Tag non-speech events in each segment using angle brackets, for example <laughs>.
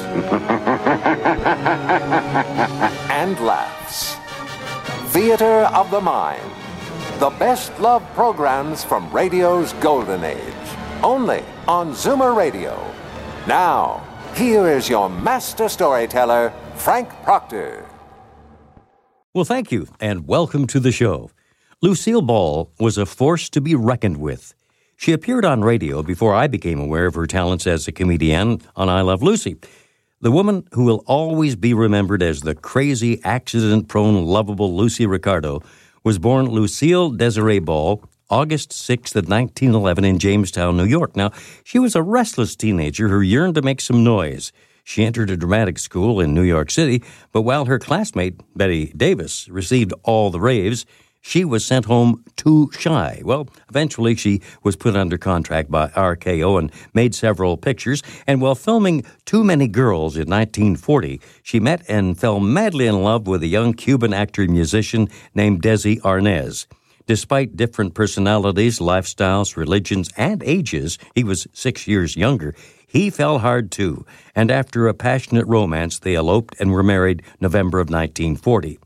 <laughs> and laughs. Theater of the Mind. The best love programs from radio's golden age. Only on Zoomer Radio. Now, here is your master storyteller, Frank Proctor. Well, thank you, and welcome to the show. Lucille Ball was a force to be reckoned with. She appeared on radio before I became aware of her talents as a comedian on I Love Lucy. The woman who will always be remembered as the crazy, accident prone, lovable Lucy Ricardo was born Lucille Desiree Ball August 6th of 1911 in Jamestown, New York. Now, she was a restless teenager who yearned to make some noise. She entered a dramatic school in New York City, but while her classmate, Bette Davis, received all the raves, she was sent home too shy. Well, eventually she was put under contract by RKO and made several pictures. And while filming Too Many Girls in 1940, she met and fell madly in love with a young Cuban actor and musician named Desi Arnaz. Despite different personalities, lifestyles, religions, and ages, he was six years younger. He fell hard too, and after a passionate romance, they eloped and were married November of 1940.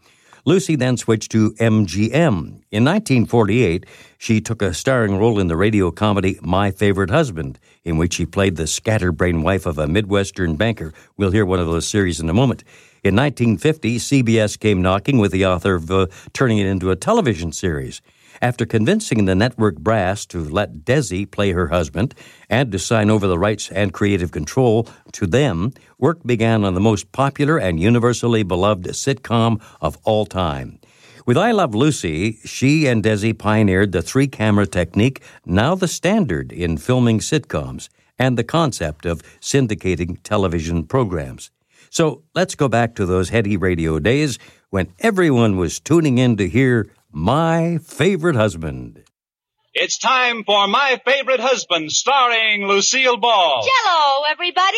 Lucy then switched to MGM. In 1948, she took a starring role in the radio comedy My Favorite Husband, in which she played the scatterbrained wife of a Midwestern banker. We'll hear one of those series in a moment. In 1950, CBS came knocking with the author of uh, turning it into a television series. After convincing the network brass to let Desi play her husband and to sign over the rights and creative control to them, work began on the most popular and universally beloved sitcom of all time. With I Love Lucy, she and Desi pioneered the three camera technique, now the standard in filming sitcoms, and the concept of syndicating television programs. So let's go back to those heady radio days when everyone was tuning in to hear my Favorite Husband. It's time for My Favorite Husband, starring Lucille Ball. Jello, everybody.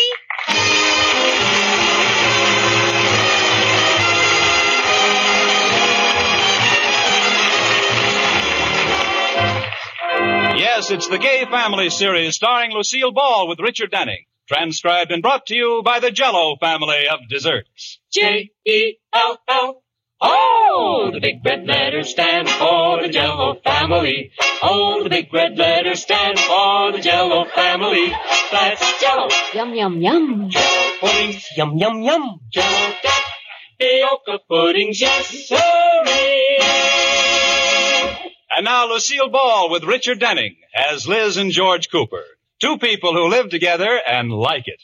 Yes, it's the Gay Family series starring Lucille Ball with Richard Denning. Transcribed and brought to you by the Jello family of desserts. J E L L. Oh, the big red letters stand for the Jello family. Oh, the big red letters stand for the Jello family. That's Jello, Yum, yum, yum. Jello puddings, yum yum yum. Jello tapioca puddings, yes sirree. And now Lucille Ball with Richard Denning as Liz and George Cooper. Two people who live together and like it.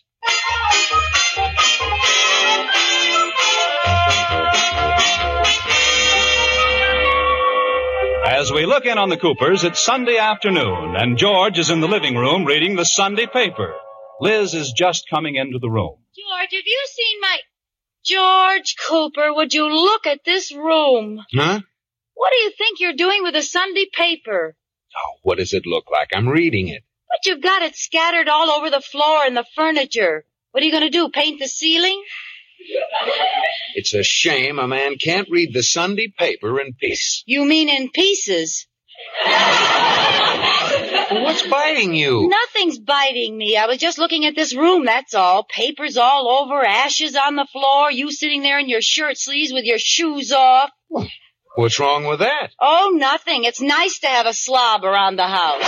As we look in on the Coopers, it's Sunday afternoon, and George is in the living room reading the Sunday paper. Liz is just coming into the room. George, have you seen my. George Cooper, would you look at this room? Huh? What do you think you're doing with a Sunday paper? Oh, what does it look like? I'm reading it. But you've got it scattered all over the floor and the furniture. What are you going to do? Paint the ceiling? It's a shame a man can't read the Sunday paper in peace. You mean in pieces? Well, what's biting you? Nothing's biting me. I was just looking at this room, that's all. Papers all over, ashes on the floor, you sitting there in your shirt sleeves with your shoes off. What's wrong with that? Oh, nothing. It's nice to have a slob around the house.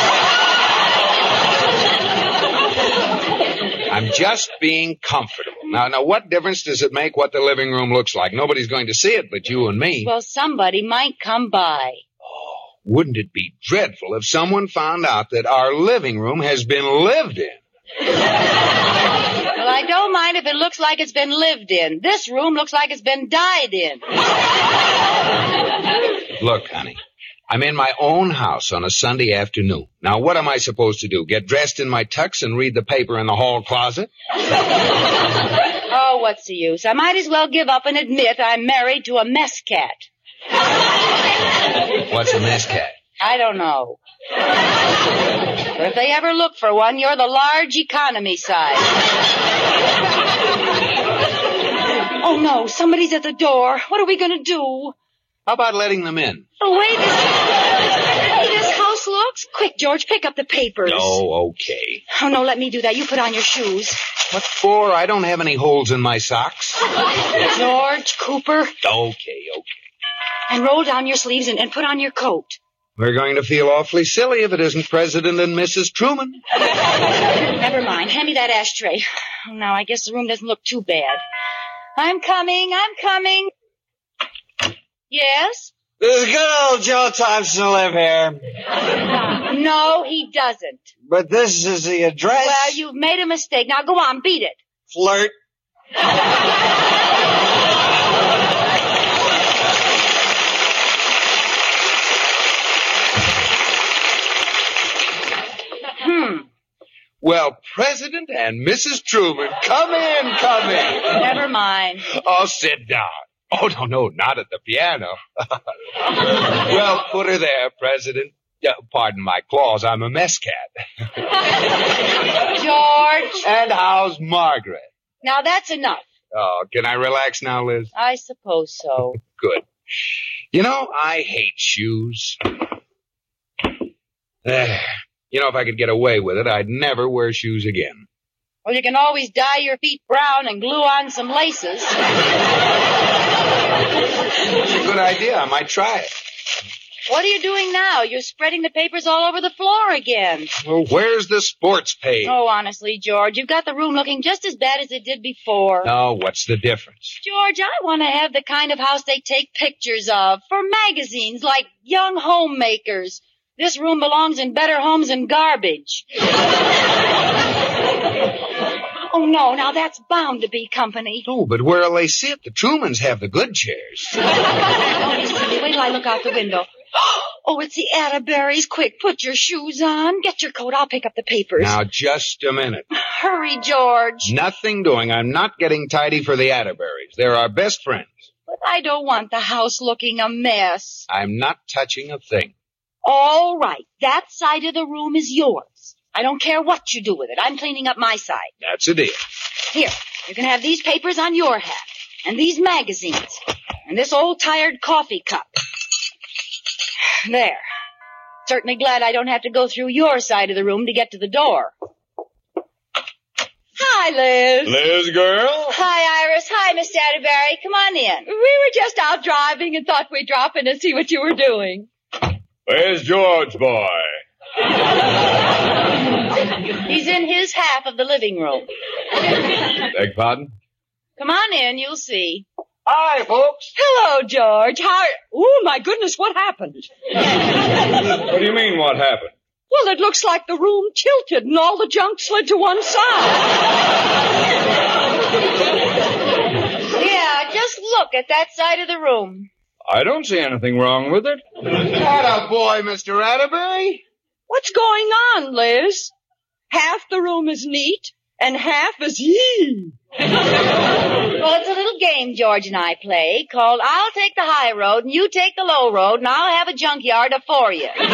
I'm just being comfortable. Now, now, what difference does it make what the living room looks like? Nobody's going to see it but you and me. Well, somebody might come by. Oh, wouldn't it be dreadful if someone found out that our living room has been lived in? Well, I don't mind if it looks like it's been lived in. This room looks like it's been died in. Look, honey, I'm in my own house on a Sunday afternoon. Now, what am I supposed to do? Get dressed in my tux and read the paper in the hall closet? <laughs> Oh, what's the use? I might as well give up and admit I'm married to a mess cat. <laughs> What's a mess cat? I don't know. But if they ever look for one, you're the large economy size. oh no, somebody's at the door. What are we gonna do? How about letting them in? Oh, the way this, this house looks? Quick, George, pick up the papers. Oh, okay. Oh no, let me do that. You put on your shoes. What for? I don't have any holes in my socks. <laughs> George, Cooper, Okay, okay. and roll down your sleeves and, and put on your coat. We're going to feel awfully silly if it isn't President and Mrs. Truman. <laughs> Never mind. Hand me that ashtray. Oh, now, I guess the room doesn't look too bad. I'm coming. I'm coming. Yes? There's good old Joe Thompson live here. <laughs> No, he doesn't. But this is the address. Well, you've made a mistake. Now go on, beat it. Flirt. Hmm. Well, President and Mrs. Truman, come in, come in. Never mind. Oh, sit down. <laughs> Oh, no, no, not at the piano. <laughs> well, put her there, President. Yeah, pardon my claws, I'm a mess cat. <laughs> George. And how's Margaret? Now that's enough. Oh, can I relax now, Liz? I suppose so. Good. You know, I hate shoes. Eh, you know, if I could get away with it, I'd never wear shoes again. Well, you can always dye your feet brown and glue on some laces. It's a good idea. I might try it. What are you doing now? You're spreading the papers all over the floor again. Well, where's the sports page? Oh, honestly, George, you've got the room looking just as bad as it did before. No, what's the difference? George, I want to have the kind of house they take pictures of for magazines like Young Homemakers. This room belongs in better homes and garbage. <laughs> oh no, now that's bound to be company. Oh, but where'll they sit? The Trumans have the good chairs. <laughs> Don't silly. Wait till I look out the window. <gasps> Oh, it's the Atterburys. Quick, put your shoes on. Get your coat. I'll pick up the papers. Now, just a minute. <sighs> Hurry, George. Nothing doing. I'm not getting tidy for the Atterburys. They're our best friends. But I don't want the house looking a mess. I'm not touching a thing. All right. That side of the room is yours. I don't care what you do with it. I'm cleaning up my side. That's a deal. Here, you can have these papers on your hat, and these magazines, and this old tired coffee cup. There. Certainly glad I don't have to go through your side of the room to get to the door. Hi, Liz. Liz girl. Hi, Iris. Hi, Miss Atterbury. Come on in. We were just out driving and thought we'd drop in and see what you were doing. Where's George boy? <laughs> He's in his half of the living room. Beg pardon? Come on in, you'll see. Hi, folks. Hello, George. How? Oh, my goodness, what happened? What do you mean, what happened? Well, it looks like the room tilted and all the junk slid to one side. Yeah, just look at that side of the room. I don't see anything wrong with it. What a boy, Mr. Atterbury. What's going on, Liz? Half the room is neat and half is yee. <laughs> Well, it's a little game George and I play called I'll take the high road and you take the low road and I'll have a junkyard for you. the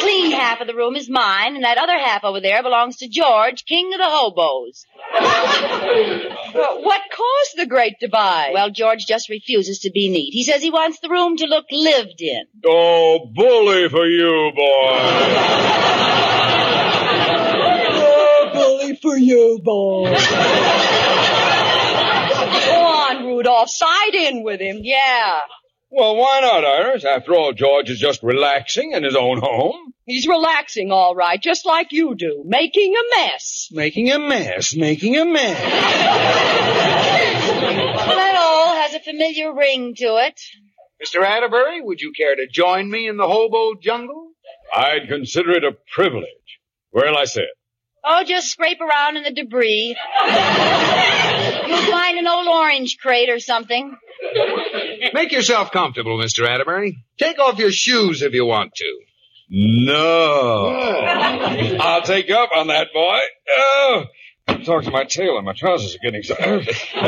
clean half of the room is mine and that other half over there belongs to George, king of the hobos. But what caused the great divide? Well, George just refuses to be neat. He says he wants the room to look lived in. Oh, bully for you, boy. Bully for you, boy. <laughs> Go on, Rudolph. Side in with him. Yeah. Well, why not, Iris? After all, George is just relaxing in his own home. He's relaxing all right, just like you do, making a mess. Making a mess, making a mess. Well, that all has a familiar ring to it. Mr. Atterbury, would you care to join me in the hobo jungle? I'd consider it a privilege. Where'll I sit? Oh, just scrape around in the debris. You'll find an old orange crate or something. Make yourself comfortable, Mr. Atterbury. Take off your shoes if you want to. No. I'll take up on that, boy. Oh, Talk to my tailor. My trousers are getting so. <laughs> yeah.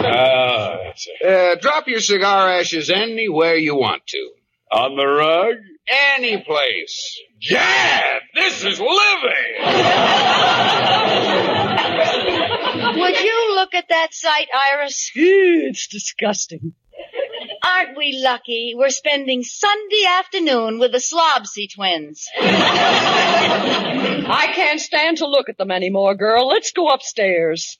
Uh. Uh, drop your cigar ashes anywhere you want to. On the rug? Any place. Gad! This is living! Would you look at that sight, Iris? It's disgusting. Aren't we lucky? We're spending Sunday afternoon with the Slobsy twins. I can't stand to look at them anymore, girl. Let's go upstairs.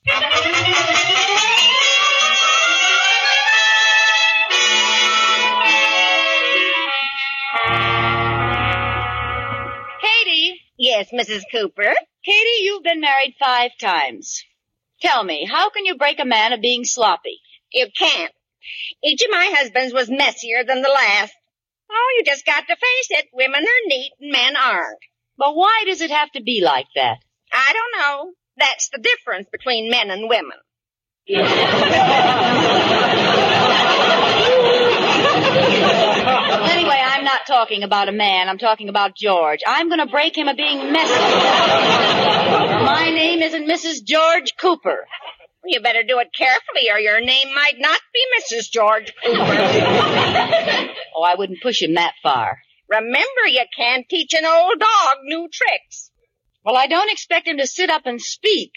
Yes, Mrs. Cooper. Katie, you've been married five times. Tell me, how can you break a man of being sloppy? You can't. Each of my husbands was messier than the last. Oh, you just got to face it. Women are neat and men aren't. But why does it have to be like that? I don't know. That's the difference between men and women. <laughs> <laughs> Anyway, not talking about a man. I'm talking about George. I'm going to break him of being messy. My name isn't Mrs. George Cooper. You better do it carefully or your name might not be Mrs. George Cooper. <laughs> Oh, I wouldn't push him that far. Remember, you can't teach an old dog new tricks. Well, I don't expect him to sit up and speak.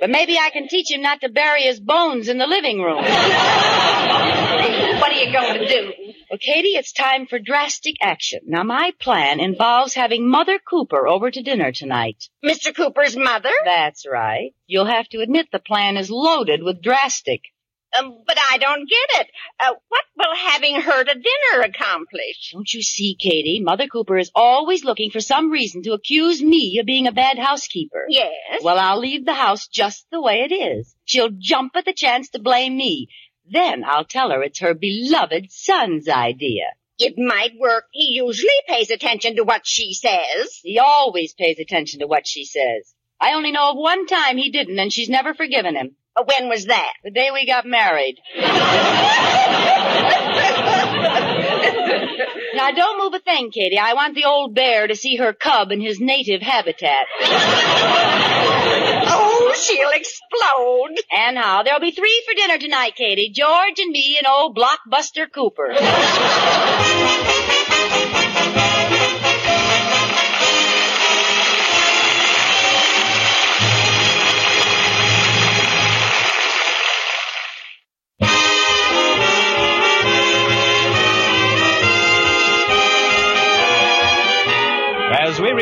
But maybe I can teach him not to bury his bones in the living room. <laughs> What are you going to do? Well, Katie, it's time for drastic action. Now, my plan involves having Mother Cooper over to dinner tonight. Mr. Cooper's mother? That's right. You'll have to admit the plan is loaded with drastic. Um, but I don't get it. Uh, what will having her to dinner accomplish? Don't you see, Katie? Mother Cooper is always looking for some reason to accuse me of being a bad housekeeper. Yes. Well, I'll leave the house just the way it is. She'll jump at the chance to blame me. Then I'll tell her it's her beloved son's idea. It might work. He usually pays attention to what she says. He always pays attention to what she says. I only know of one time he didn't, and she's never forgiven him. Uh, When was that? The day we got married. <laughs> now, don't move a thing, Katie. I want the old bear to see her cub in his native habitat. Oh, <laughs> she'll explode. And how? There'll be three for dinner tonight, Katie. George and me and old Blockbuster Cooper. <laughs>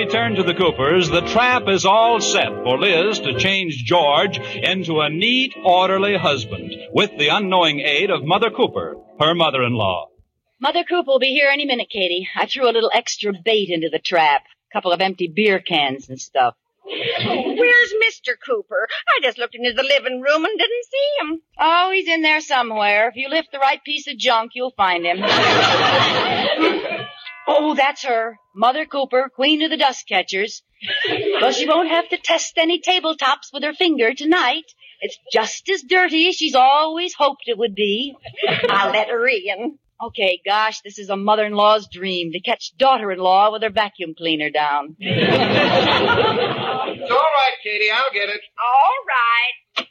return to the Coopers, the trap is all set for Liz to change George into a neat, orderly husband with the unknowing aid of Mother Cooper, her mother-in-law. Mother Cooper will be here any minute, Katie. I threw a little extra bait into the trap. A couple of empty beer cans and stuff. Where's Mr. Cooper? I just looked into the living room and didn't see him. Oh, he's in there somewhere. If you lift the right piece of junk, you'll find him. <laughs> oh, that's her. Mother Cooper, queen of the dust catchers. Well, she won't have to test any tabletops with her finger tonight. It's just as dirty as she's always hoped it would be. I'll let her in. Okay, gosh, this is a mother-in-law's dream to catch daughter-in-law with her vacuum cleaner down. <laughs> It's all right, Katie. I'll get it. All right.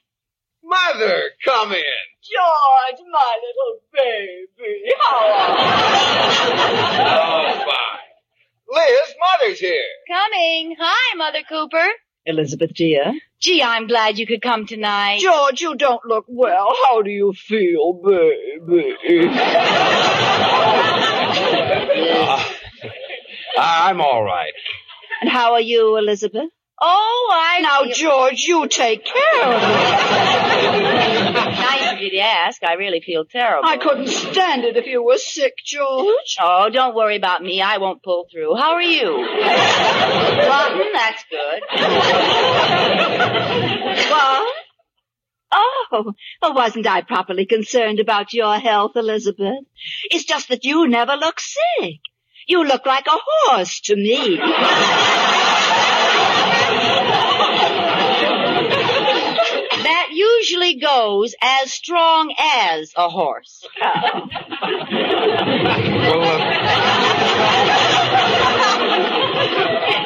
Mother, come in. George, my little baby. How are you? Oh, fine. Liz, Mother's here. Coming. Hi, Mother Cooper. Elizabeth, dear. Gee, I'm glad you could come tonight. George, you don't look well. How do you feel, baby? <laughs> Ah, I'm all right. and how are you, Elizabeth? Oh, I Now, George, you take care of me. <laughs> nice of you to ask. I really feel terrible. I couldn't stand it if you were sick, George. Oh, don't worry about me. I won't pull through. How are you? <laughs> Rotten? That's good. What? Oh, well, wasn't I properly concerned about your health, Elizabeth? It's just that you never look sick. You look like a horse to me. <laughs> usually goes as strong as a horse. <laughs> Well, uh,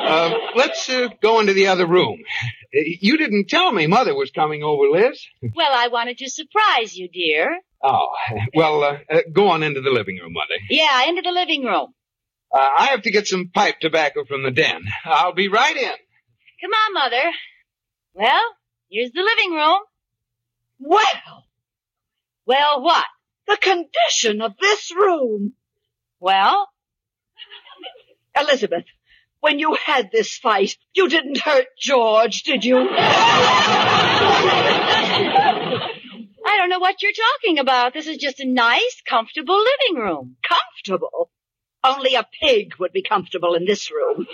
Uh, let's uh, go into the other room. Uh, You didn't tell me Mother was coming over, Liz. Well, I wanted to surprise you, dear. Oh, well, uh, uh, go on into the living room, Mother. Yeah, into the living room. Uh, I have to get some pipe tobacco from the den. I'll be right in. Come on, Mother. Well, here's the living room. Well, Well, what? the condition of this room. Well, Elizabeth, when you had this fight, you didn't hurt George, did you? <laughs> I don't know what you're talking about. This is just a nice, comfortable living room. Comfortable? Only a pig would be comfortable in this room.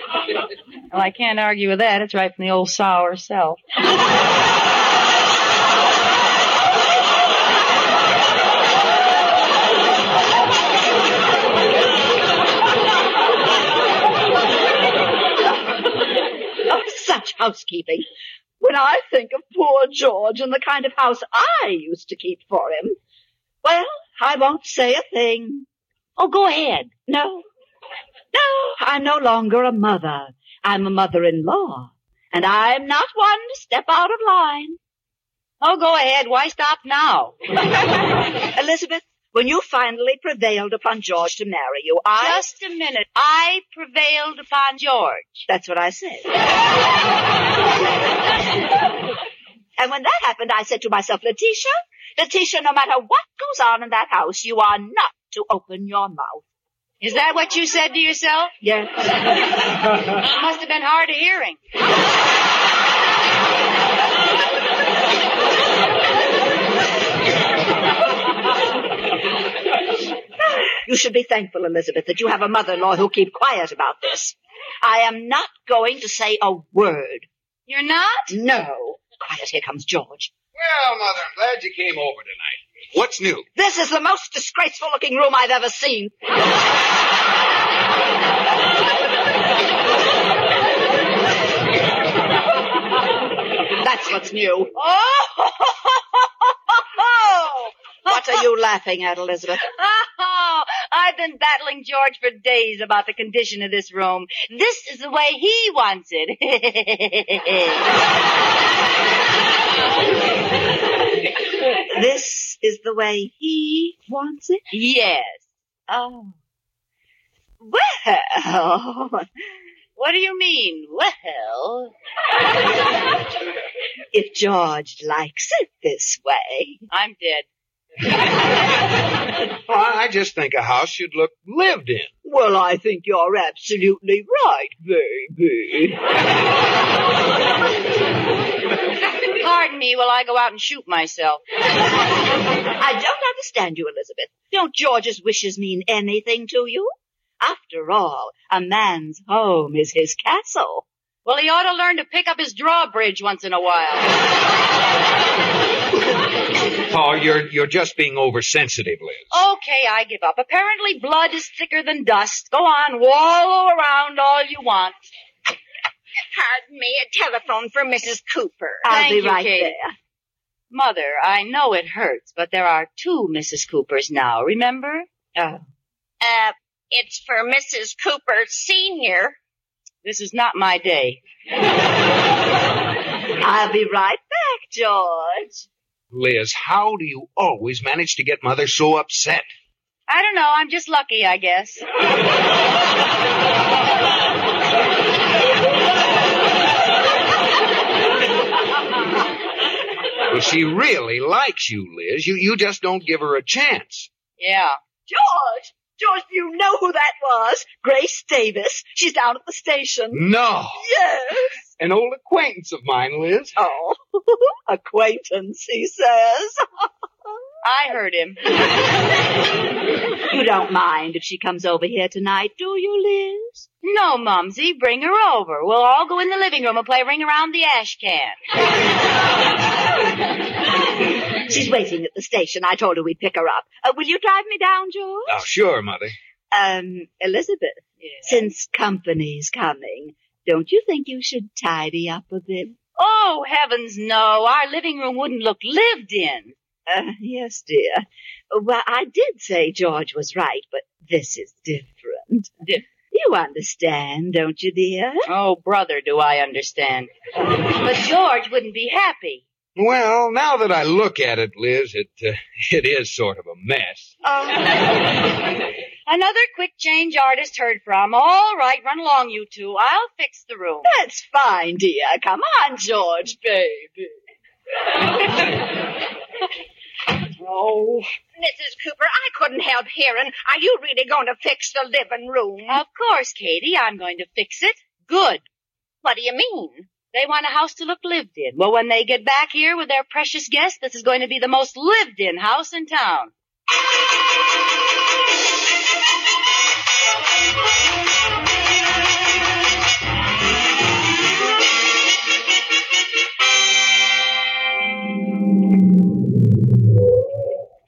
Well, I can't argue with that. It's right from the old sow herself. <laughs> Such housekeeping. When I think of poor George and the kind of house I used to keep for him, well, I won't say a thing. Oh, go ahead. No. No, I'm no longer a mother. I'm a mother-in-law. And I'm not one to step out of line. Oh, go ahead. Why stop now? <laughs> Elizabeth, when you finally prevailed upon George to marry you, I... Just a minute. I prevailed upon George. That's what I said. <laughs> and when that happened, I said to myself, Letitia, Letitia, no matter what goes on in that house, you are not to open your mouth. Is that what you said to yourself? Yes. <laughs> It must have been hard of hearing. You should be thankful, Elizabeth, that you have a mother-in-law who'll keep quiet about this. I am not going to say a word. You're not? No. Quiet, here comes George. Well, Mother, I'm glad you came over tonight. What's new? This is the most disgraceful looking room I've ever seen. That's what's new. Oh! <laughs> What are you laughing at, Elizabeth? Oh, I've been battling George for days about the condition of this room. This is the way he wants it. <laughs> This is the way he wants it? yes. Oh. Well, <laughs> What do you mean? Well, <laughs> if George likes it this way. I'm dead. <laughs> I just think a house should look lived in. Well, I think you're absolutely right, baby. <laughs> Pardon me while I go out and shoot myself. I don't understand you, Elizabeth. Don't George's wishes mean anything to you? After all, a man's home is his castle. Well, he ought to learn to pick up his drawbridge once in a while. <laughs> You're you're just being oversensitive, Liz. Okay, I give up. Apparently blood is thicker than dust. Go on, wallow around all you want. Pardon me, a telephone for Mrs. Cooper. I'll Thank be you, right Katie. there. Mother, I know it hurts, but there are two Mrs. Coopers now, remember? Oh. Uh, it's for Mrs. Cooper Senior. This is not my day. <laughs> I'll be right back, George. Liz, how do you always manage to get Mother so upset? I don't know, I'm just lucky, I guess. Well, she really likes you, Liz. You you just don't give her a chance. Yeah. George! George, do you know who that was? Grace Davis. She's down at the station. No. Yes. An old acquaintance of mine, Liz. Oh, <laughs> acquaintance, he says. <laughs> I heard him. You don't mind if she comes over here tonight, do you, Liz? No, Mumsy, bring her over. We'll all go in the living room and play ring around the ash can. <laughs> She's waiting at the station. I told her we'd pick her up. Uh, will you drive me down, George? Oh, sure, Mother. Um, Elizabeth, since company's coming, don't you think you should tidy up a bit? Oh, heavens no. Our living room wouldn't look lived in. Uh, yes, dear. Well, I did say George was right, but this is different. Dif- You understand, don't you, dear? Oh, brother, do I understand. But George wouldn't be happy. Well, now that I look at it, Liz, it uh, <laughs> it is sort of a mess. <laughs> Another quick change artist heard from. All right, run along, you two. I'll fix the room. That's fine, dear. Come on, George, baby. Oh, Mrs. Cooper, I couldn't help hearing. Are you really going to fix the living room? Of course, Katie, I'm going to fix it. Good. What do you mean? They want a house to look lived in. Well, when they get back here with their precious guest, this is going to be the most lived in house in town.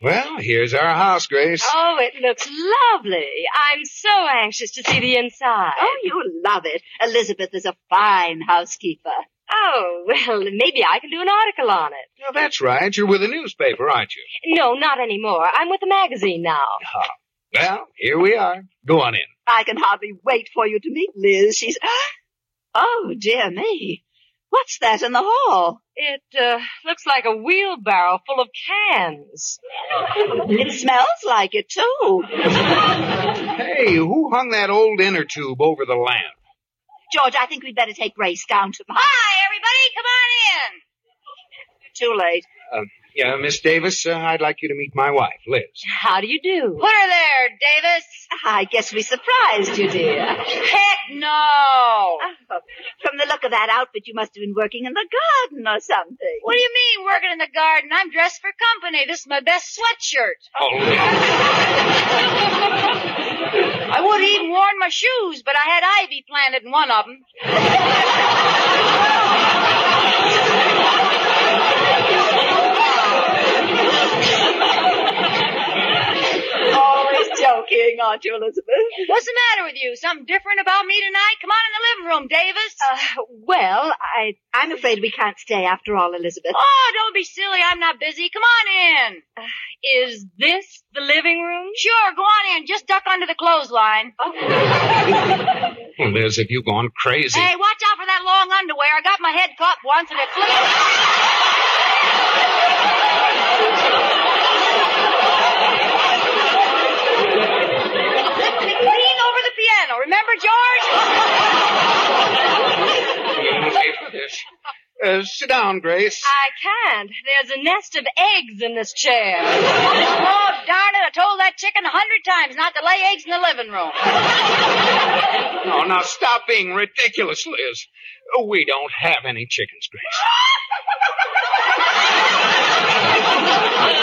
Well, here's our house, Grace. Oh, it looks lovely. I'm so anxious to see the inside. Oh, you'll love it. Elizabeth is a fine housekeeper. Oh, well, maybe I can do an article on it. Well, that's right. You're with a newspaper, aren't you? No, not anymore. I'm with a magazine now. Ah, well, here we are. Go on in. I can hardly wait for you to meet Liz. She's. <gasps> Oh, dear me. What's that in the hall? It uh, looks like a wheelbarrow full of cans. It smells like it, too. Hey, who hung that old inner tube over the lamp? George, I think we'd better take Grace down to my. Hi, everybody. Come on in. Too late. Uh, yeah, Miss Davis, uh, I'd like you to meet my wife, Liz. How do you do? Put her there, Davis. I guess we surprised you, dear. Heck no. Oh, from the look of that outfit, you must have been working in the garden or something. What do you mean working in the garden? I'm dressed for company. This is my best sweatshirt. Oh, Liz. <laughs> I would have even worn my shoes, but I had ivy planted in one of them. <laughs> aren't you, Elizabeth? What's the matter with you? Something different about me tonight? Come on in the living room, Davis. Uh, well, I, I'm afraid we can't stay after all, Elizabeth. oh, don't be silly. I'm not busy. Come on in. Is this the living room? Sure, go on in. Just duck under the clothesline. Oh, <laughs> Liz, have you gone crazy? Hey, watch out for that long underwear. I got my head caught once and it flipped. Lean over the piano. Remember, George? You pay for this. <laughs> Uh, sit down, Grace. I can't. There's a nest of eggs in this chair. Oh, darn it. I told that chicken a hundred times not to lay eggs in the living room. No, now stop being ridiculous, Liz. We don't have any chickens, Grace.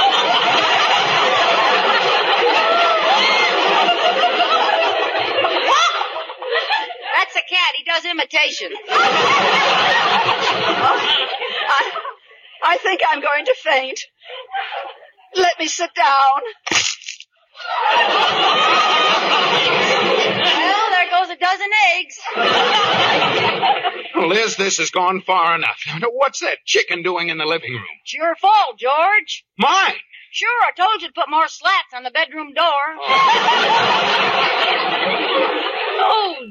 <laughs> That's a cat. He does imitation. I, I think I'm going to faint. Let me sit down. Well, there goes a dozen eggs. Liz, this has gone far enough. What's that chicken doing in the living room? It's your fault, George. Mine! Sure, I told you to put more slats on the bedroom door. Oh,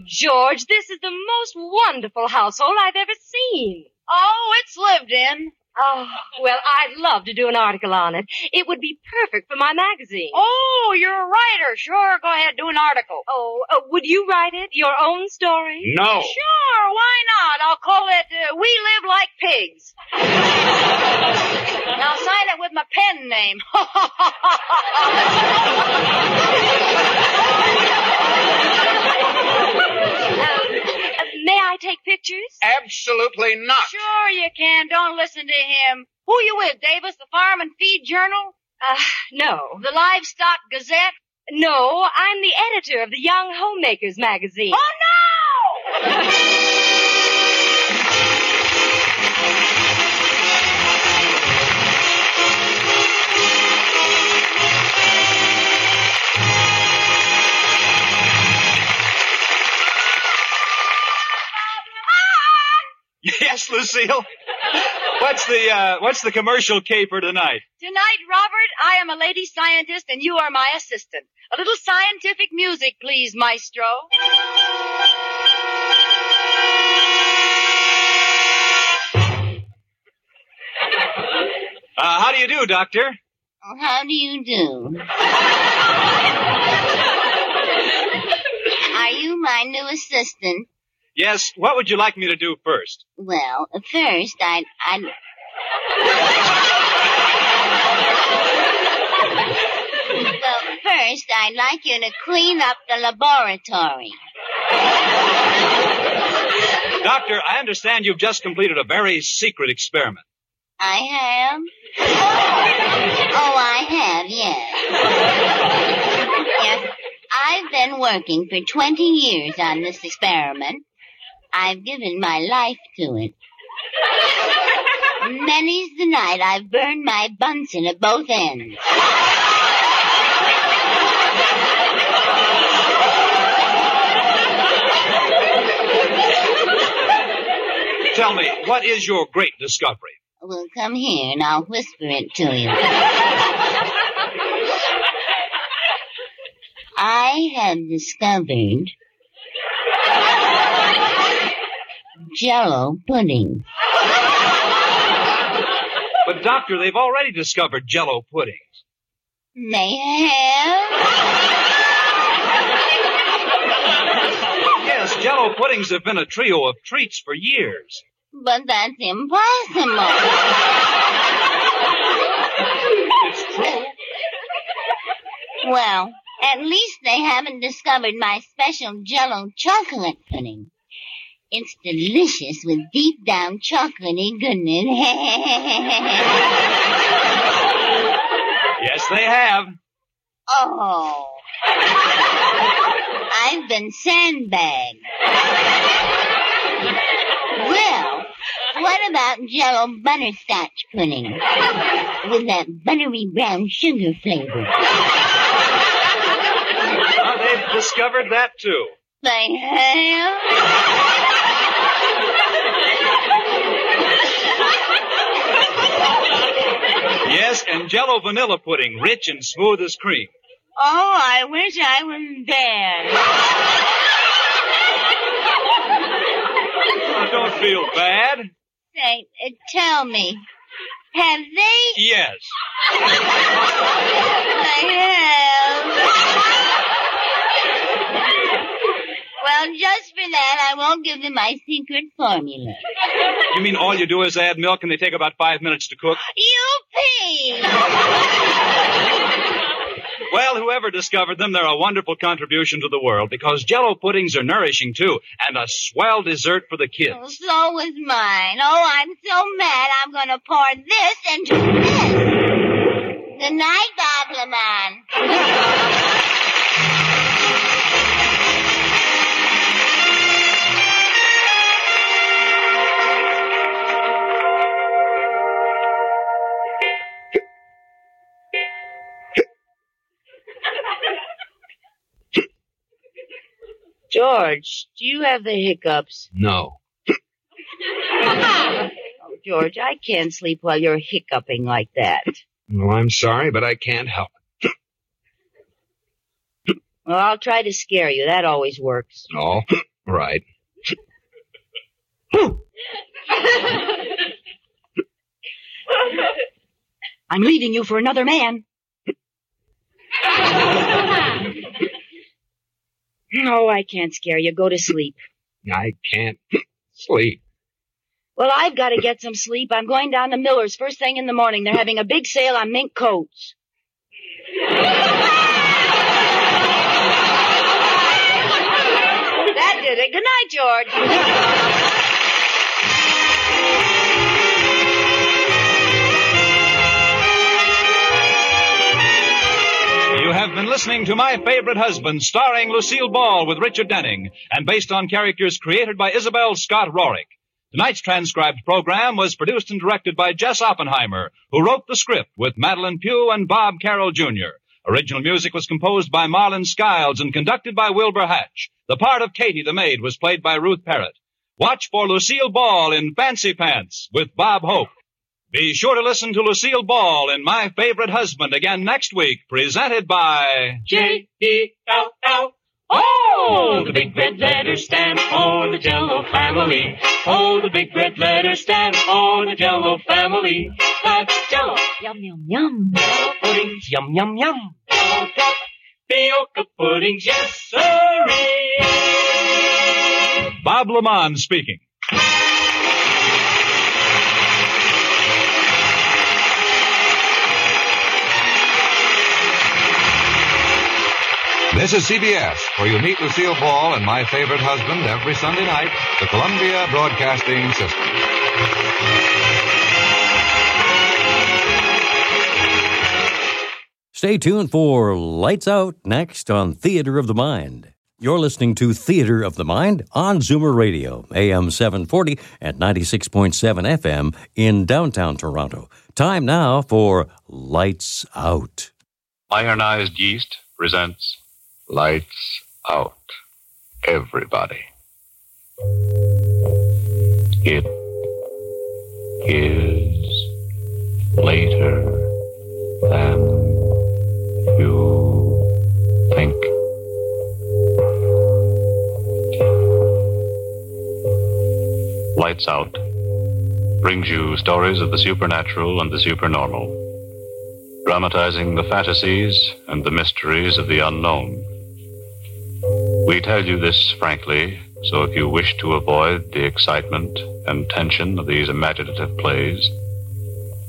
George, this is the most wonderful household I've ever seen. Oh, it's lived in. Oh, well, I'd love to do an article on it. It would be perfect for my magazine. Oh, you're a writer. Sure, go ahead, do an article. Oh, uh, would you write it? Your own story? No. Sure, why not? I'll call it uh, We Live Like Pigs. now sign it with my pen name. <laughs> <laughs> Uh, <laughs> may I take pictures? Absolutely not. sure you can. Don't listen to him. Who you with, Davis? The Farm and Feed Journal? Uh, no. The Livestock Gazette? No, I'm the editor of the Young Homemakers magazine. Oh, no! <laughs> <laughs> Yes, Lucille. what's the uh, what's the commercial caper tonight? Tonight, Robert, I am a lady scientist and you are my assistant. A little scientific music, please, maestro. Uh, how do you do, Doctor? How do you do? <laughs> Are you my new assistant? Yes. What would you like me to do first? Well, first I'd, I'd... well, first I'd like you to clean up the laboratory. Doctor, I understand you've just completed a very secret experiment. I have? Oh, I have, yes. Yes, I've been working for 20 years on this experiment. I've given my life to it. <laughs> Many's the night I've burned my Bunsen at both ends. Tell me, what is your great discovery? Well, come here and I'll whisper it to you. <laughs> I have discovered Jello pudding. But doctor, they've already discovered Jello puddings. They have? Yes, Jello puddings have been a trio of treats for years. But that's impossible. It's true. Well, at least they haven't discovered my special Jello chocolate pudding. It's delicious with deep down chocolatey goodness. Yes, they have. oh. I've been sandbagged. Well, what about Jello butterscotch pudding with that buttery brown sugar flavor? Uh, they've discovered that too. They have? Yes, and Jello vanilla pudding, rich and smooth as cream. Oh, I wish I was there. Oh, don't feel bad. Say, uh, tell me, have they? Yes. <laughs> They have. Well, just for that, I won't give them my secret formula. <laughs> You mean all you do is add milk and they take about five minutes to cook? Yippee! <laughs> Well, whoever discovered them, they're a wonderful contribution to the world because Jello puddings are nourishing too, and a swell dessert for the kids. Oh, so was mine. Oh, I'm so mad I'm gonna pour this into this. Good night, Gobblerman. <laughs> George, do you have the hiccups? No. <laughs> Oh, George, I can't sleep while you're hiccuping like that. Well, I'm sorry, but I can't help it. Well, I'll try to scare you. That always works. Oh, right. I'm leaving you for another man. <laughs> No, I can't scare you. Go to sleep. I can't sleep. Well, I've got to get some sleep. I'm going down to Miller's first thing in the morning. They're having a big sale on mink coats. that did it. Good night, George. Listening to My Favorite Husband, starring Lucille Ball with Richard Denning, and based on characters created by Isabel Scott Rorick. Tonight's transcribed program was produced and directed by Jess Oppenheimer, who wrote the script with Madelyn Pugh and Bob Carroll Jr. Original music was composed by Marlin Skiles and conducted by Wilbur Hatch. The part of Katie the maid was played by Ruth Perrott. Watch for Lucille Ball in Fancy Pants with Bob Hope. Be sure to listen to Lucille Ball in My Favorite Husband again next week, presented by J E L L. Oh, the big red letters stand for the Jello family. Oh, the big red letters stand for the Jello family. That's Jello. Yum, yum, yum. Jello puddings, yum, yum, yum. Jello tapioca puddings, yes, sirree. Bob LeMond speaking. This is CBS, where you meet Lucille Ball and my favorite husband every Sunday night, the Columbia Broadcasting System. Stay tuned for Lights Out next on Theater of the Mind. You're listening to Theater of the Mind on Zoomer Radio, AM 740 and 96.7 FM in downtown Toronto. Time now for Lights Out. Ironized Yeast presents Lights Out. Everybody. It is later than you think. Lights Out brings you stories of the supernatural and the supernormal, dramatizing the fantasies and the mysteries of the unknown. We tell you this frankly, so if you wish to avoid the excitement and tension of these imaginative plays,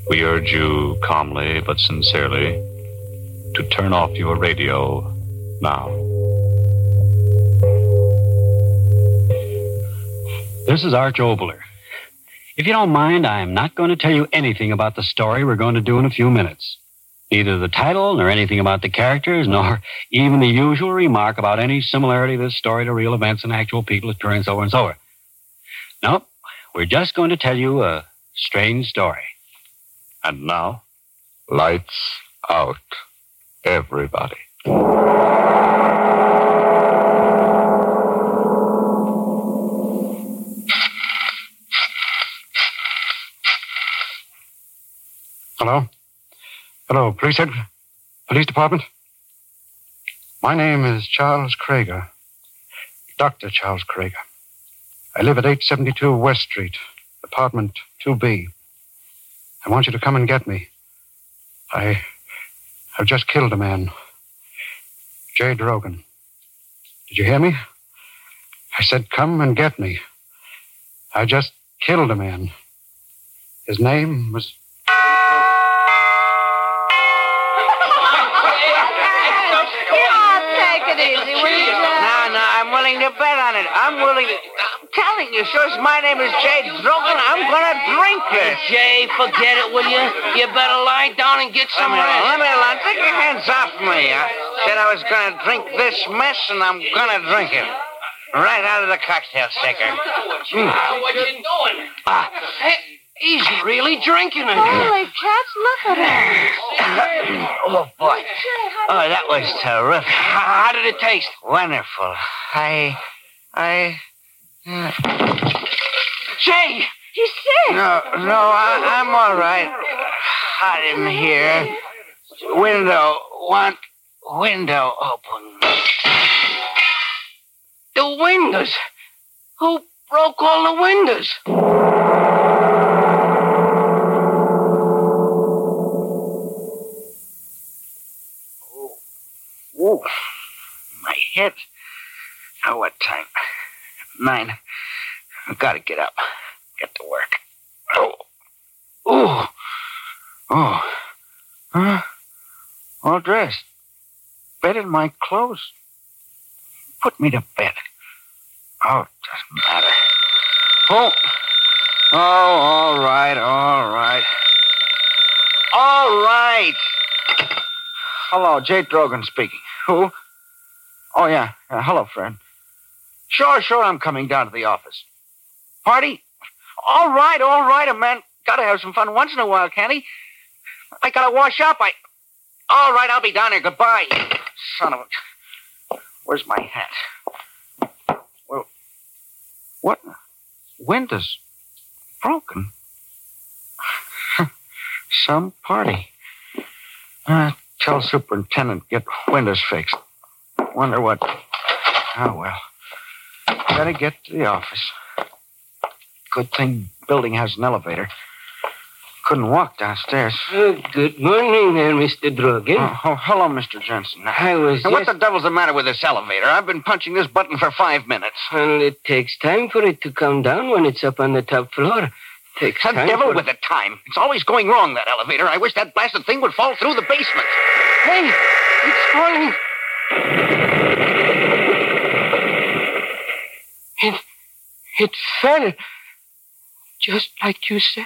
we urge you calmly but sincerely to turn off your radio now. This is Arch Oboler. If you don't mind, I'm not going to tell you anything about the story we're going to do in a few minutes. Neither the title, nor anything about the characters, nor <laughs> even the usual remark about any similarity of this story to real events and actual people occurring so over and so. Nope. We're just going to tell you a strange story. And now, lights out. Everybody. Hello? Hello, police head, police department? My name is Charles Krager. Dr. Charles Krager. I live at 872 West Street, apartment 2B. I want you to come and get me. I I have just killed a man. Jay Drogan. Did you hear me? I said, come and get me. I just killed a man. His name was willing to bet on it. I'm willing to. I'm telling you, sir, my name is Jay Drogan. I'm gonna drink it. Jay, forget it, will you? You better lie down and get some Let me rest. Let me alone. Take your hands off me. I said I was gonna drink this mess, and I'm gonna drink it. Right out of the cocktail shaker. Mm. What you doing? Ah, hey, he's really drinking it. Holy cats, look at him. oh, boy. Oh, that was terrific. How did it taste? Wonderful. I. I. uh, Jay! He's sick. No, no, I, I'm all right. Hot in here. Window, want window open. The windows. Who broke all the windows? My head. Oh, what time? Nine. I've got to get up. Get to work. Oh. Oh. Oh. Huh? All dressed. In my clothes. Put me to bed. Oh, it doesn't matter. Oh. Oh, all right, all right. All right. Hello, Jay Drogan speaking. Who? Oh, yeah. Uh, hello, friend. Sure, sure, I'm coming down to the office. Party? All right, all right, a man gotta have some fun once in a while, can't he? I gotta wash up. I. All right, I'll be down there. Goodbye. Son of a. Where's my hat? Well, what? Windows broken. <laughs> Some party. Uh, tell superintendent get windows fixed. Wonder what. Oh, well. Better get to the office. Good thing building has an elevator. Couldn't walk downstairs. Uh, good morning there, Mr. Drogan. Oh, oh, hello, Mr. Jensen. I was Now, what the devil's the matter with this elevator? I've been punching this button for five minutes. Well, it takes time for it to come down when it's up on the top floor. Takes The time devil with the time. It's always going wrong, that elevator. I wish that blasted thing would fall through the basement. Hey, it's falling. It, it fell. Just like you said.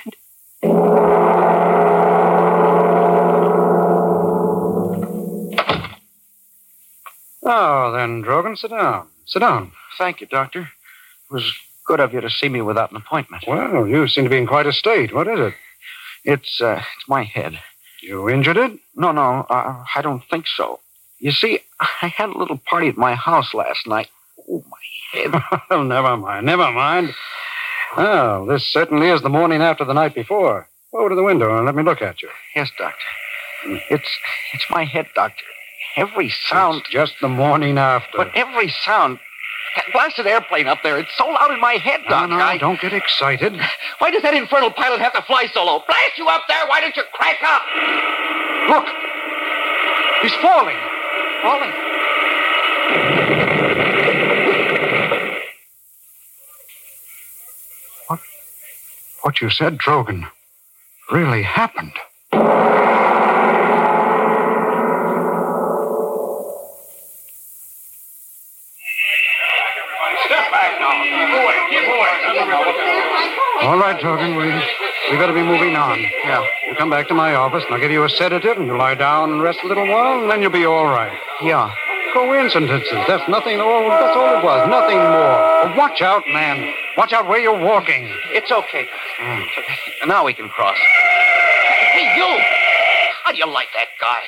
Oh, then, Drogan, sit down. Sit down. Thank you, Doctor. It was good of you to see me without an appointment. Well, you seem to be in quite a state. What is it? It's, uh, it's my head. You injured it? No, no, uh, I don't think so. You see, I had a little party at my house last night. Oh, my head. <laughs> well, never mind, never mind. Well, this certainly is the morning after the night before. Go over to the window and let me look at you. Yes, Doctor. It's, it's my head, Doctor. Every sound. It's just the morning after. But every sound. That blasted airplane up there, it's so loud in my head, no, no, I- don't get excited. Why does that infernal pilot have to fly so low? Blast you up there! Why don't you crack up? Look! He's falling! Falling. What What you said, Drogan, really happened. We, we better be moving on. Yeah. You come back to my office, and I'll give you a sedative, and you lie down and rest a little while, and then you'll be all right. Yeah. Coincidences. That's nothing. All, that's all it was. Nothing more. Watch out, man. Watch out where you're walking. It's okay. Mm. It's okay. Now we can cross. Hey, you! How do you like that guy?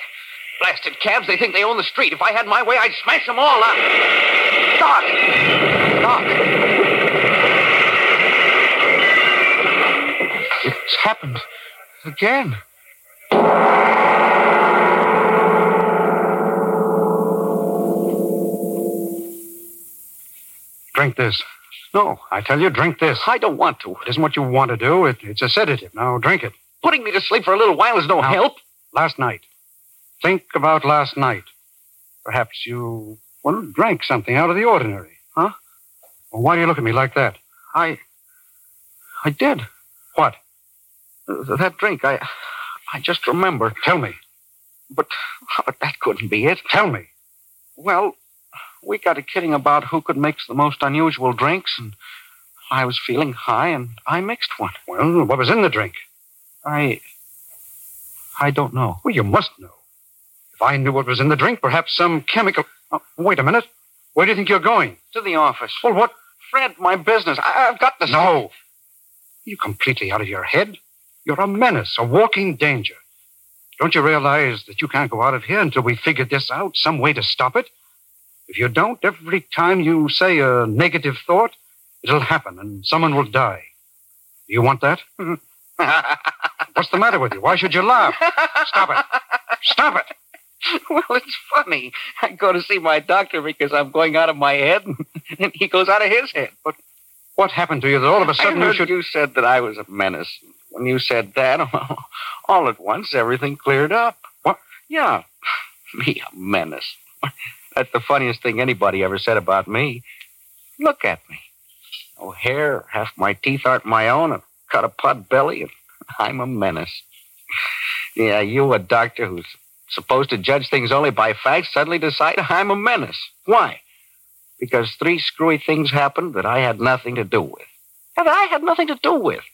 Blasted cabs, they think they own the street. If I had my way, I'd smash them all up. Doc! Doc! It's happened again. Drink this. No, I tell you, drink this. I don't want to. It isn't what you want to do. It, it's a sedative. Now, drink it. Putting me to sleep for a little while is no Now, help. Last night. Think about last night. Perhaps you, well, drank something out of the ordinary. Huh? Well, why do you look at me like that? I. I did. What? That drink, I. I just remember. Tell me. But, but that couldn't be it. Tell me. Well, we got to kidding about who could mix the most unusual drinks, and I was feeling high, and I mixed one. Well, what was in the drink? I. I don't know. Well, you must know. If I knew what was in the drink, perhaps some chemical. Oh, wait a minute. Where do you think you're going? To the office. Well, what? Fred, my business. I, I've got to. No. You're completely out of your head? You're a menace, a walking danger. Don't you realize that you can't go out of here until we figure this out, some way to stop it? If you don't, every time you say a negative thought, it'll happen and someone will die. Do you want that? <laughs> What's the matter with you? Why should you laugh? Stop it. Stop it. Well, it's funny. I go to see my doctor because I'm going out of my head, <laughs> and he goes out of his head. But What happened to you that all of a sudden I you should. you said that I was a menace. When you said that, <laughs> all at once everything cleared up. What? Yeah, <laughs> me a menace. <laughs> That's the funniest thing anybody ever said about me. Look at me. No hair, half my teeth aren't my own, and got a pot belly, and I'm a menace. Yeah, you, a doctor who's supposed to judge things only by facts, suddenly decide I'm a menace. Why? Because three screwy things happened that I had nothing to do with. And I had nothing to do with.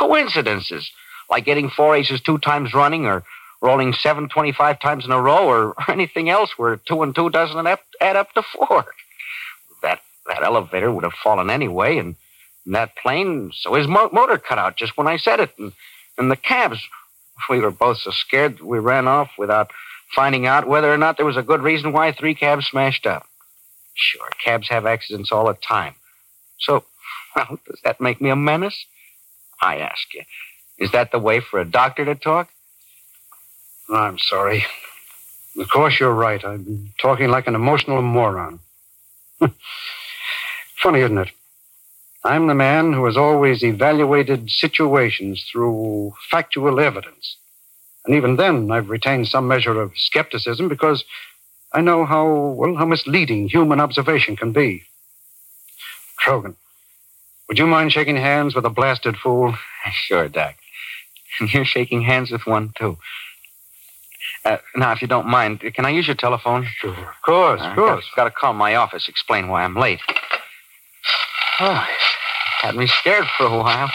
Coincidences, like getting four aces two times running, or rolling seven 25 times in a row, or <laughs> anything else where two and two doesn't add up, add up to four. That, that elevator would have fallen anyway, and, and that plane, so his mo- motor cut out just when I said it. And, and the cabs, we were both so scared we ran off without finding out whether or not there was a good reason why three cabs smashed up. Sure, cabs have accidents all the time. So, <laughs> well, does that make me a menace? I ask you. Is that the way for a doctor to talk? I'm sorry. Of course, you're right. I'm talking like an emotional moron. <laughs> Funny, isn't it? I'm the man who has always evaluated situations through factual evidence. And even then, I've retained some measure of skepticism because I know how, well, how misleading human observation can be. Drogan, would you mind shaking hands with a blasted fool? <laughs> Sure, Doc. And you're shaking hands with one, too. Uh, now, if you don't mind, can I use your telephone? Sure. Of course, of course. Got to call my office, explain why I'm late. <sighs> Oh, had me scared for a while.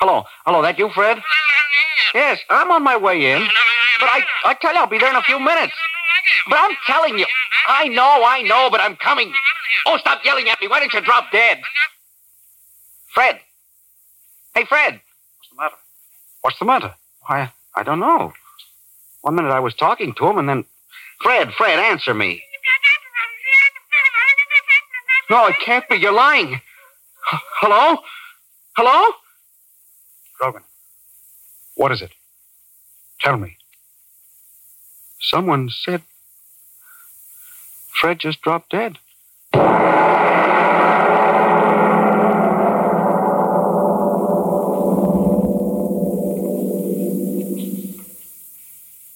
Hello, hello, that you, Fred? Yes, I'm on my way in. But I, I tell you, I'll be there in a few minutes. But I'm telling you, I know, I know, but I'm coming. Oh, stop yelling at me. Why don't you drop dead? Fred. Hey, Fred. What's the matter? What's the matter? Why, I don't know. One minute I was talking to him, and then. Fred, Fred, answer me. No, it can't be. You're lying. H- Hello? Hello? Drogan, what is it? Tell me. Someone said Fred just dropped dead.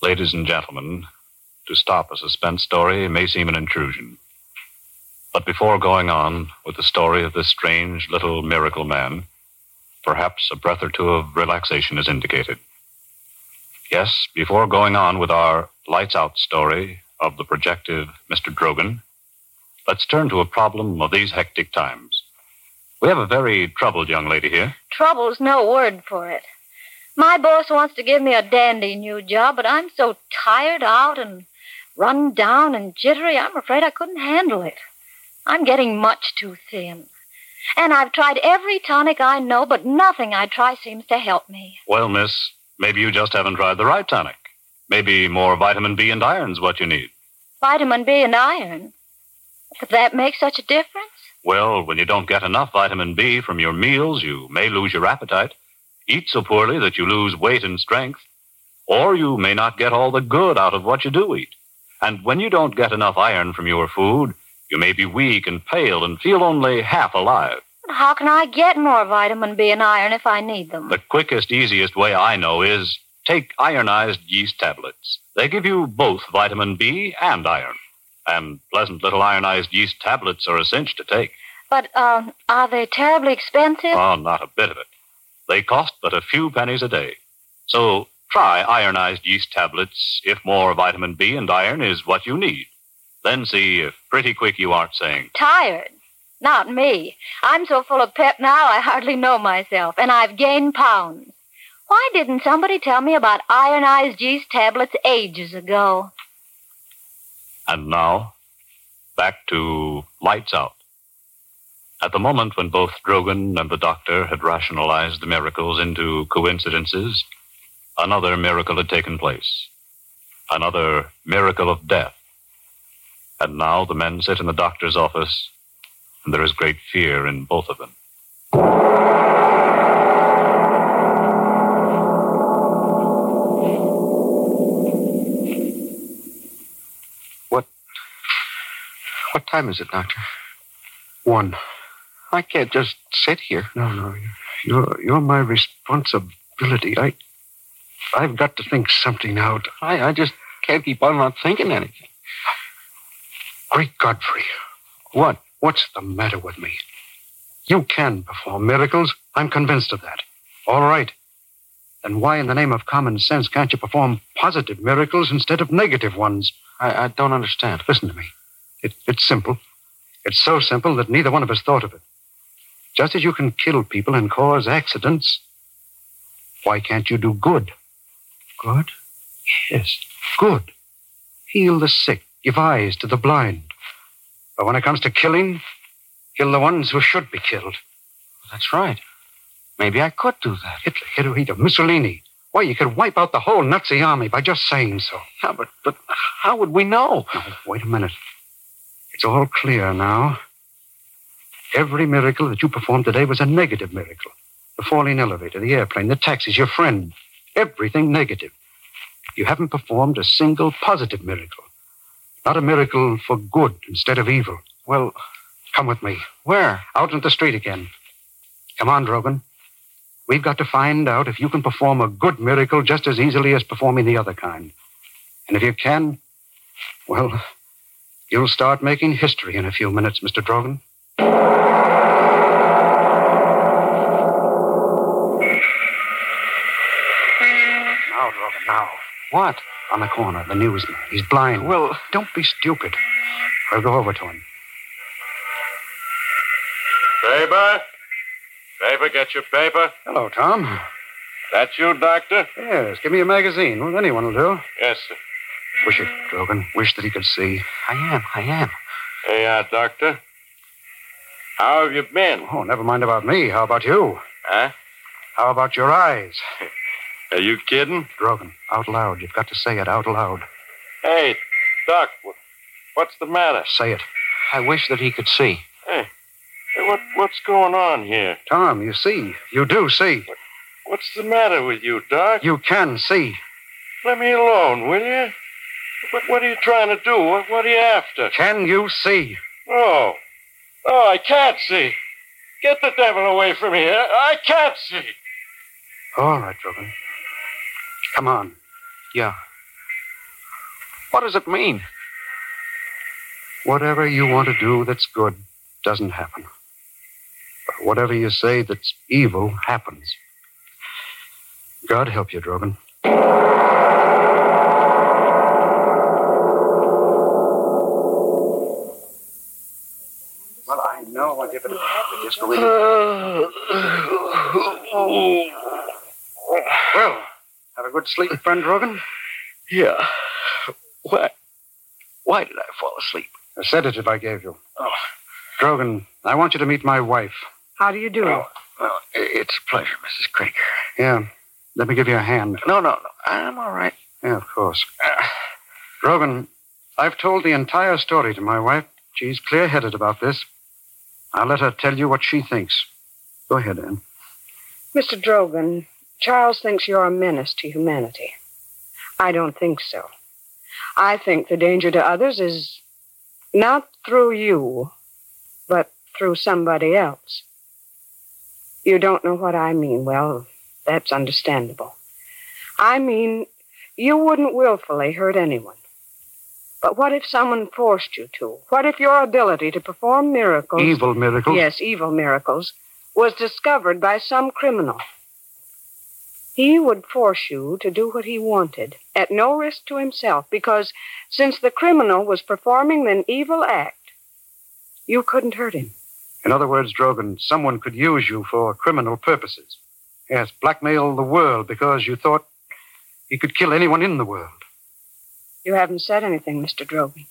Ladies and gentlemen, to stop a suspense story may seem an intrusion. But before going on with the story of this strange little miracle man, perhaps a breath or two of relaxation is indicated. Yes, before going on with our lights out story of the projective Mr. Drogan, let's turn to a problem of these hectic times. We have a very troubled young lady here. Trouble's no word for it. My boss wants to give me a dandy new job, but I'm so tired out and run down and jittery, I'm afraid I couldn't handle it. I'm getting much too thin. And I've tried every tonic I know, but nothing I try seems to help me. Well, miss, maybe you just haven't tried the right tonic. Maybe more vitamin B and iron's what you need. Vitamin B and iron. Could that make such a difference? Well, when you don't get enough vitamin B from your meals, you may lose your appetite, eat so poorly that you lose weight and strength, or you may not get all the good out of what you do eat. And when you don't get enough iron from your food, you may be weak and pale and feel only half alive. How can I get more vitamin B and iron if I need them? The quickest, easiest way I know is take ironized yeast tablets. They give you both vitamin B and iron. And pleasant little ironized yeast tablets are a cinch to take. But, um, are they terribly expensive? Oh, not a bit of it. They cost but a few pennies a day. So try ironized yeast tablets if more vitamin B and iron is what you need. Then see if pretty quick you aren't saying, Tired. Not me. I'm so full of pep now I hardly know myself, and I've gained pounds. Why didn't somebody tell me about ironized yeast tablets ages ago? And now, back to lights out. At the moment when both Drogan and the doctor had rationalized the miracles into coincidences, another miracle had taken place. Another miracle of death. And now the men sit in the doctor's office, and there is great fear in both of them. What time is it, Doctor? One. I can't just sit here. No, no. You're, you're my responsibility. I, I've got to think something out. I, I just can't keep on not thinking anything. Great Godfrey. What? What's the matter with me? You can perform miracles. I'm convinced of that. All right. Then why in the name of common sense can't you perform positive miracles instead of negative ones? I, I don't understand. Listen to me. It, it's simple. It's so simple that neither one of us thought of it. Just as you can kill people and cause accidents, why can't you do good? Good? Yes, good. Heal the sick, give eyes to the blind. But when it comes to killing, kill the ones who should be killed. That's right. Maybe I could do that. Hitler, Hitler, Hitler, Mussolini. Why, you could wipe out the whole Nazi army by just saying so. Yeah, but, but how would we know? Now, wait a minute. It's all clear now. Every miracle that you performed today was a negative miracle. The falling elevator, the airplane, the taxis, your friend. everything negative. You haven't performed a single positive miracle. Not a miracle for good instead of evil. Well, come with me. Where? Out into the street again. Come on, Drogan. We've got to find out if you can perform a good miracle just as easily as performing the other kind. And if you can, well, you'll start making history in a few minutes, Mr. Drogan. Now, Drogan, now. What? On the corner, the newsman. He's blind. Well, don't be stupid. I'll go over to him. Paper? Paper, get your paper. Hello, Tom. That you, Doctor? Yes, give me a magazine. Well, anyone will do. Yes, sir. Wish it, Drogan. Wish that he could see. I am, I am. Hey, uh, Doctor. How have you been? Oh, never mind about me. How about you? Huh? How about your eyes? <laughs> Are you kidding? Drogan, out loud. You've got to say it out loud. Hey, Doc, what's the matter? Say it. I wish that he could see. Hey, hey what, what's going on here? Tom, you see. You do see. What's the matter with you, Doc? You can see. Let me alone, will you? What, what are you trying to do? What, what are you after? Can you see? Oh. Oh, I can't see. Get the devil away from here. I can't see. All right, Drogan. Come on. Yeah. What does it mean? Whatever you want to do that's good doesn't happen. But whatever you say that's evil happens. God help you, Drogan. Well, I know. I'll give it a just go in. Well, have a good sleep, friend Drogan? Yeah. Why? Why did I fall asleep? A sedative I gave you. Oh, Drogan, I want you to meet my wife. How do you do? well, well, it's a pleasure, Mrs. Krieger. Yeah. Let me give you a hand. No, no, no. I'm all right. Yeah, of course. Ah. Drogan, I've told the entire story to my wife. She's clear headed about this. I'll let her tell you what she thinks. Go ahead, Anne. Mr. Drogan, Charles thinks you're a menace to humanity. I don't think so. I think the danger to others is not through you, but through somebody else. You don't know what I mean. Well, that's understandable. I mean, you wouldn't willfully hurt anyone. But what if someone forced you to? What if your ability to perform miracles. Evil miracles? Yes, evil miracles, was discovered by some criminal? He would force you to do what he wanted, at no risk to himself, because since the criminal was performing an evil act, you couldn't hurt him. In other words, Drogan, someone could use you for criminal purposes. Yes, blackmail the world because you thought he could kill anyone in the world. You haven't said anything, Mr. Drogan.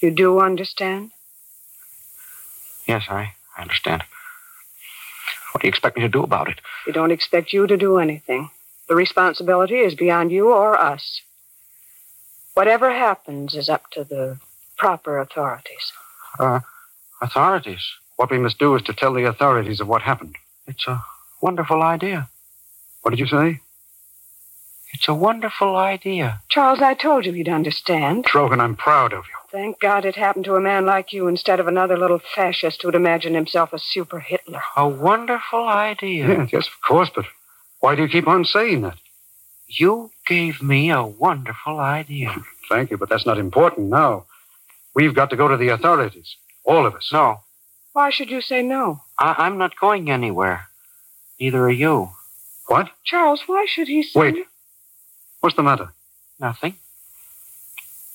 You do understand? Yes, I, I understand. What do you expect me to do about it? We don't expect you to do anything. The responsibility is beyond you or us. Whatever happens is up to the proper authorities. Uh, authorities. What we must do is to tell the authorities of what happened. It's a wonderful idea. What did you say? It's a wonderful idea. Charles, I told you he'd understand. Drogan, I'm proud of you. Thank God it happened to a man like you instead of another little fascist who'd imagine himself a super Hitler. A wonderful idea. Yes, <laughs> yes, of course, but why do you keep on saying that? You gave me a wonderful idea. <laughs> Thank you, but that's not important now. We've got to go to the authorities. All of us. No, Why should you say no? I, I'm not going anywhere. Neither are you. What? Charles, why should he say Wait. What's the matter? Nothing.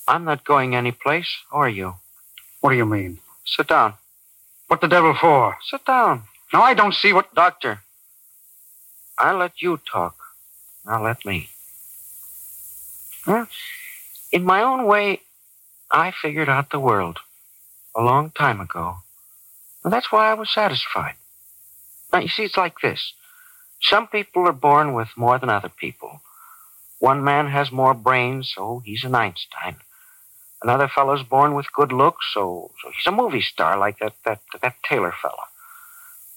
I'm not going any place, or you. What do you mean? Sit down. What the devil for? Sit down. Now, I don't see what. Doctor, I let you talk. Now let me. Huh? In my own way, I figured out the world a long time ago. And that's why I was satisfied. Now, you see, it's like this. Some people are born with more than other people. One man has more brains, so he's an Einstein. Another fellow's born with good looks, so, so he's a movie star like that, that, that Taylor fellow.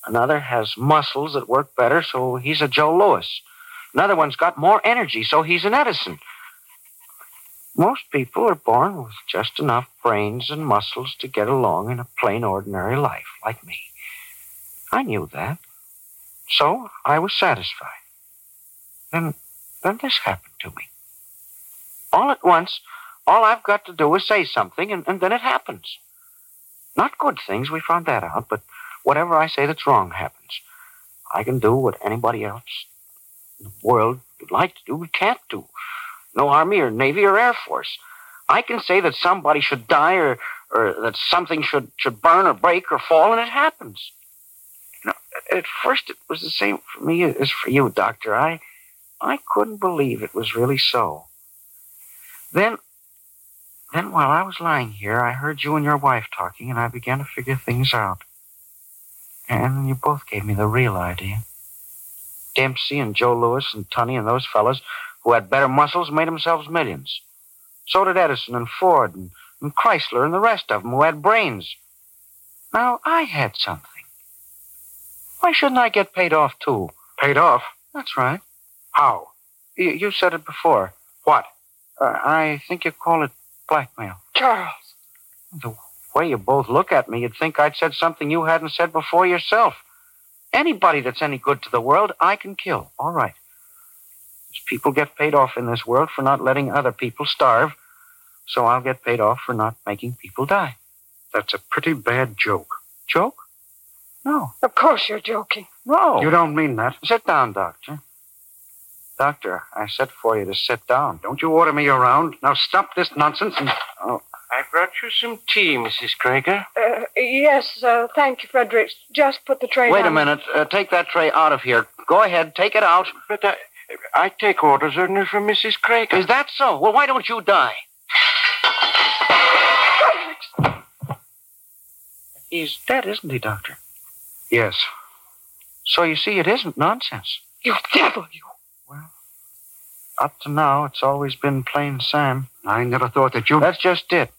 Another has muscles that work better, so he's a Joe Louis. Another one's got more energy, so he's an Edison. Most people are born with just enough brains and muscles to get along in a plain, ordinary life, like me. I knew that. So I was satisfied. Then, then this happened to me. All at once, all I've got to do is say something, and, and then it happens. Not good things, we found that out, but whatever I say that's wrong happens. I can do what anybody else in the world would like to do, but can't do. No Army or Navy or Air Force. I can say that somebody should die or, or that something should, should burn or break or fall, and it happens. You know, at first, it was the same for me as for you, Doctor. I, I couldn't believe it was really so. Then, then while I was lying here, I heard you and your wife talking, and I began to figure things out. And you both gave me the real idea. Dempsey and Joe Louis and Tunney and those fellows who had better muscles made themselves millions. So did Edison and Ford and, and Chrysler and the rest of them who had brains. Now, I had something. Why shouldn't I get paid off, too? Paid off? That's right. How? You, you said it before. What? Uh, I think you call it blackmail. Charles. The way you both look at me, you'd think I'd said something you hadn't said before yourself. Anybody that's any good to the world, I can kill. All right. There's people get paid off in this world for not letting other people starve, so I'll get paid off for not making people die. That's a pretty bad joke. Joke? No. Of course you're joking. No. You don't mean that. Sit down, Doctor. Doctor, I said for you to sit down. Don't you order me around. Now stop this nonsense and. Oh. I brought you some tea, Mrs. Krager. Uh, yes, uh, thank you, Fredericks. Just put the tray Wait down. a minute. Uh, take that tray out of here. Go ahead, take it out. But I, I take orders only from Mrs. Krager. Is that so? Well, why don't you die? He's dead, isn't he, Doctor? Yes. So you see, it isn't nonsense. You devil, you. Up to now, it's always been plain Sam. I never thought that you. That's just it.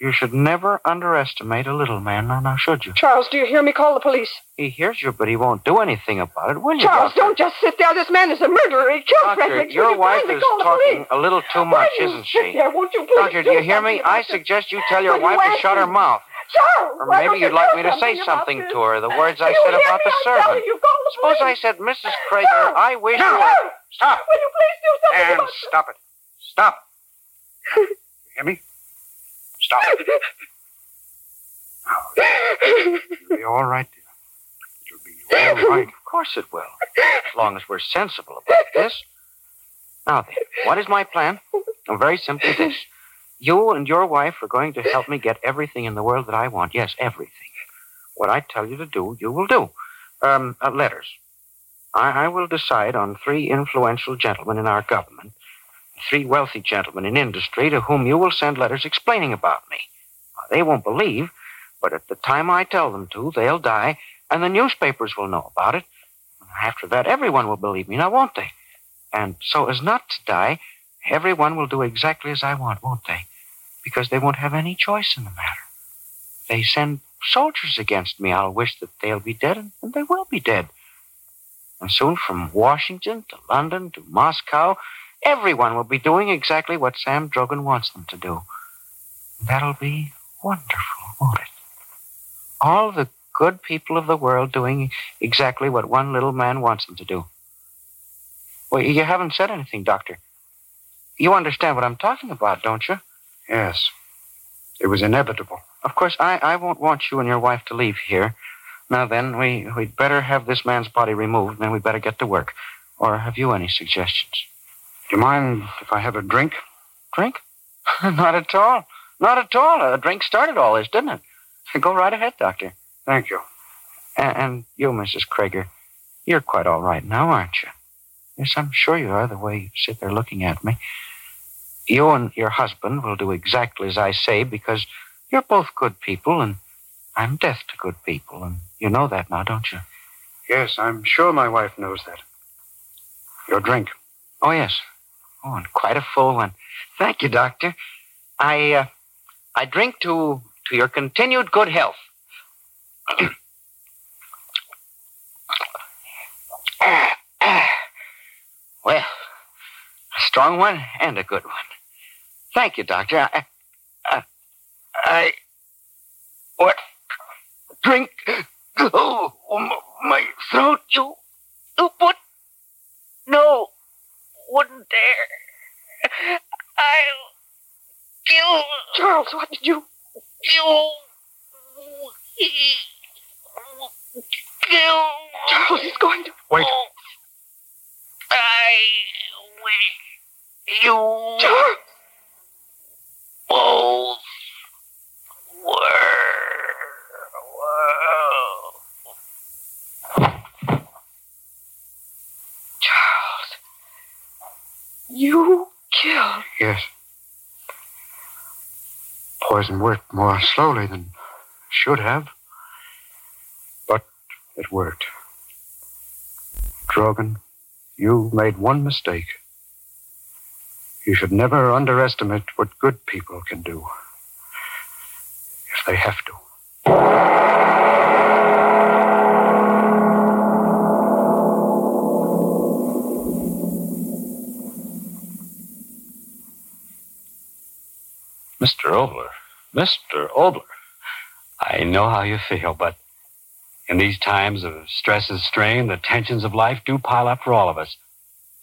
You should never underestimate a little man, now, now should you? Charles, do you hear me call the police? He hears you, but he won't do anything about it, will you, Charles, Doctor? don't just sit there. This man is a murderer. He killed Doctor, Fredericks. your Will you wife kindly is call the talking a little too much, isn't she? There? Won't you please Doctor, do you hear me? I suggest you tell your Will you wife to shut her mouth. Charles, Or maybe you'd like me to say something about something this? to her, the words I said about the servant. You, call the Suppose I said, Mrs. Krager, I wish you were... Stop! Will you please do something And stop it. Stop. You hear me? Stop. Now, it'll be all right, dear. It'll be all right. Of course it will, as long as we're sensible about this. Now then, what is my plan? Well, very simply this. You and your wife are going to help me get everything in the world that I want. Yes, everything. What I tell you to do, you will do. Um, uh, letters. I, I will decide on three influential gentlemen in our government, three wealthy gentlemen in industry to whom you will send letters explaining about me. They won't believe, but at the time I tell them to, they'll die, and the newspapers will know about it. After that, everyone will believe me, now won't they? And so as not to die, everyone will do exactly as I want, won't they? Because they won't have any choice in the matter. They send soldiers against me. I'll wish that they'll be dead, and, they will be dead. And soon from Washington to London to Moscow, everyone will be doing exactly what Sam Drogan wants them to do. That'll be wonderful, won't it? All the good people of the world doing exactly what one little man wants them to do. Well, you haven't said anything, Doctor. You understand what I'm talking about, don't you? Yes. It was inevitable. Of course, I, I won't want you and your wife to leave here. Now then, we, we'd better have this man's body removed, and then we'd better get to work. Or have you any suggestions? Do you mind if I have a drink? Drink? <laughs> Not at all. Not at all. A drink started all this, didn't it? <laughs> Go right ahead, Doctor. Thank you. And, and you, Mrs. Krager, you're quite all right now, aren't you? Yes, I'm sure you are, the way you sit there looking at me. You and your husband will do exactly as I say because you're both good people, and I'm deaf to good people, and you know that now, don't you? Yes, I'm sure my wife knows that. Your drink. Oh, yes. Oh, and quite a full one. Thank you, Doctor. I, uh, I drink to, to your continued good health. <coughs> Well, a strong one and a good one. Thank you, Doctor. I, I, I what? Drink. Oh, my throat. You, you put. No, wouldn't dare. I'll kill. Charles, what did you? You. Kill. Charles is going to. Wait. I wish you Charles. Both were. Charles. You killed. Yes. Poison worked more slowly than should have. But it worked. Drogan, you made one mistake. You should never underestimate what good people can do. If they have to. Mr. Oboler. Mr. Oboler. I know how you feel, but in these times of stress and strain, the tensions of life do pile up for all of us.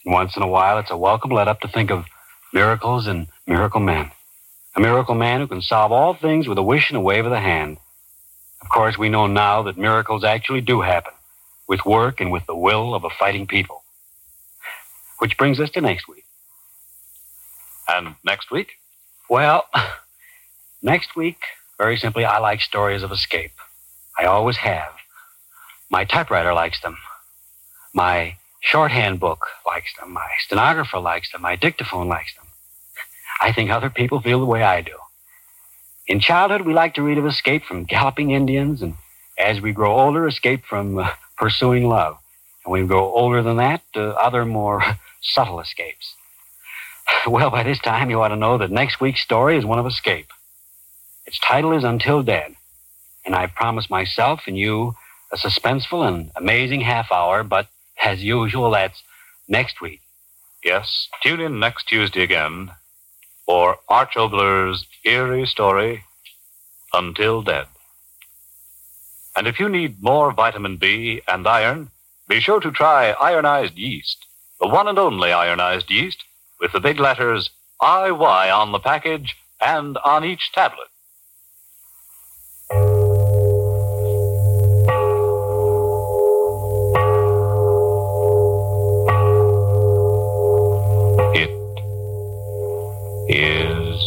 And once in a while, it's a welcome let up to think of miracles and miracle men. A miracle man who can solve all things with a wish and a wave of the hand. Of course, we know now that miracles actually do happen with work and with the will of a fighting people. Which brings us to next week. And next week? Well, <laughs> next week, very simply, I like stories of escape. I always have. My typewriter likes them. My shorthand book likes them. My stenographer likes them. My dictaphone likes them. I think other people feel the way I do. In childhood, we like to read of escape from galloping Indians, and as we grow older, escape from uh, pursuing love. And when we grow older than that, uh, other more <laughs> subtle escapes. <sighs> Well, by this time, you ought to know that next week's story is one of escape. Its title is Until Dead, and I promise myself and you a suspenseful and amazing half hour, but as usual, that's next week. Yes, tune in next Tuesday again for Arch eerie story, Until Dead. And if you need more vitamin B and iron, be sure to try ironized yeast, the one and only ironized yeast with the big letters IY on the package and on each tablet. Is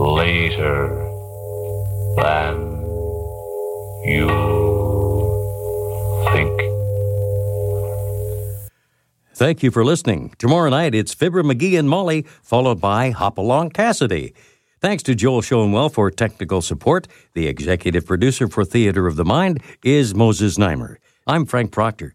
later than you think. Thank you for listening. Tomorrow night, it's Fibber McGee and Molly, followed by Hopalong Cassidy. Thanks to Joel Schoenwell for technical support. The executive producer for Theater of the Mind is Moses Znaimer. I'm Frank Proctor.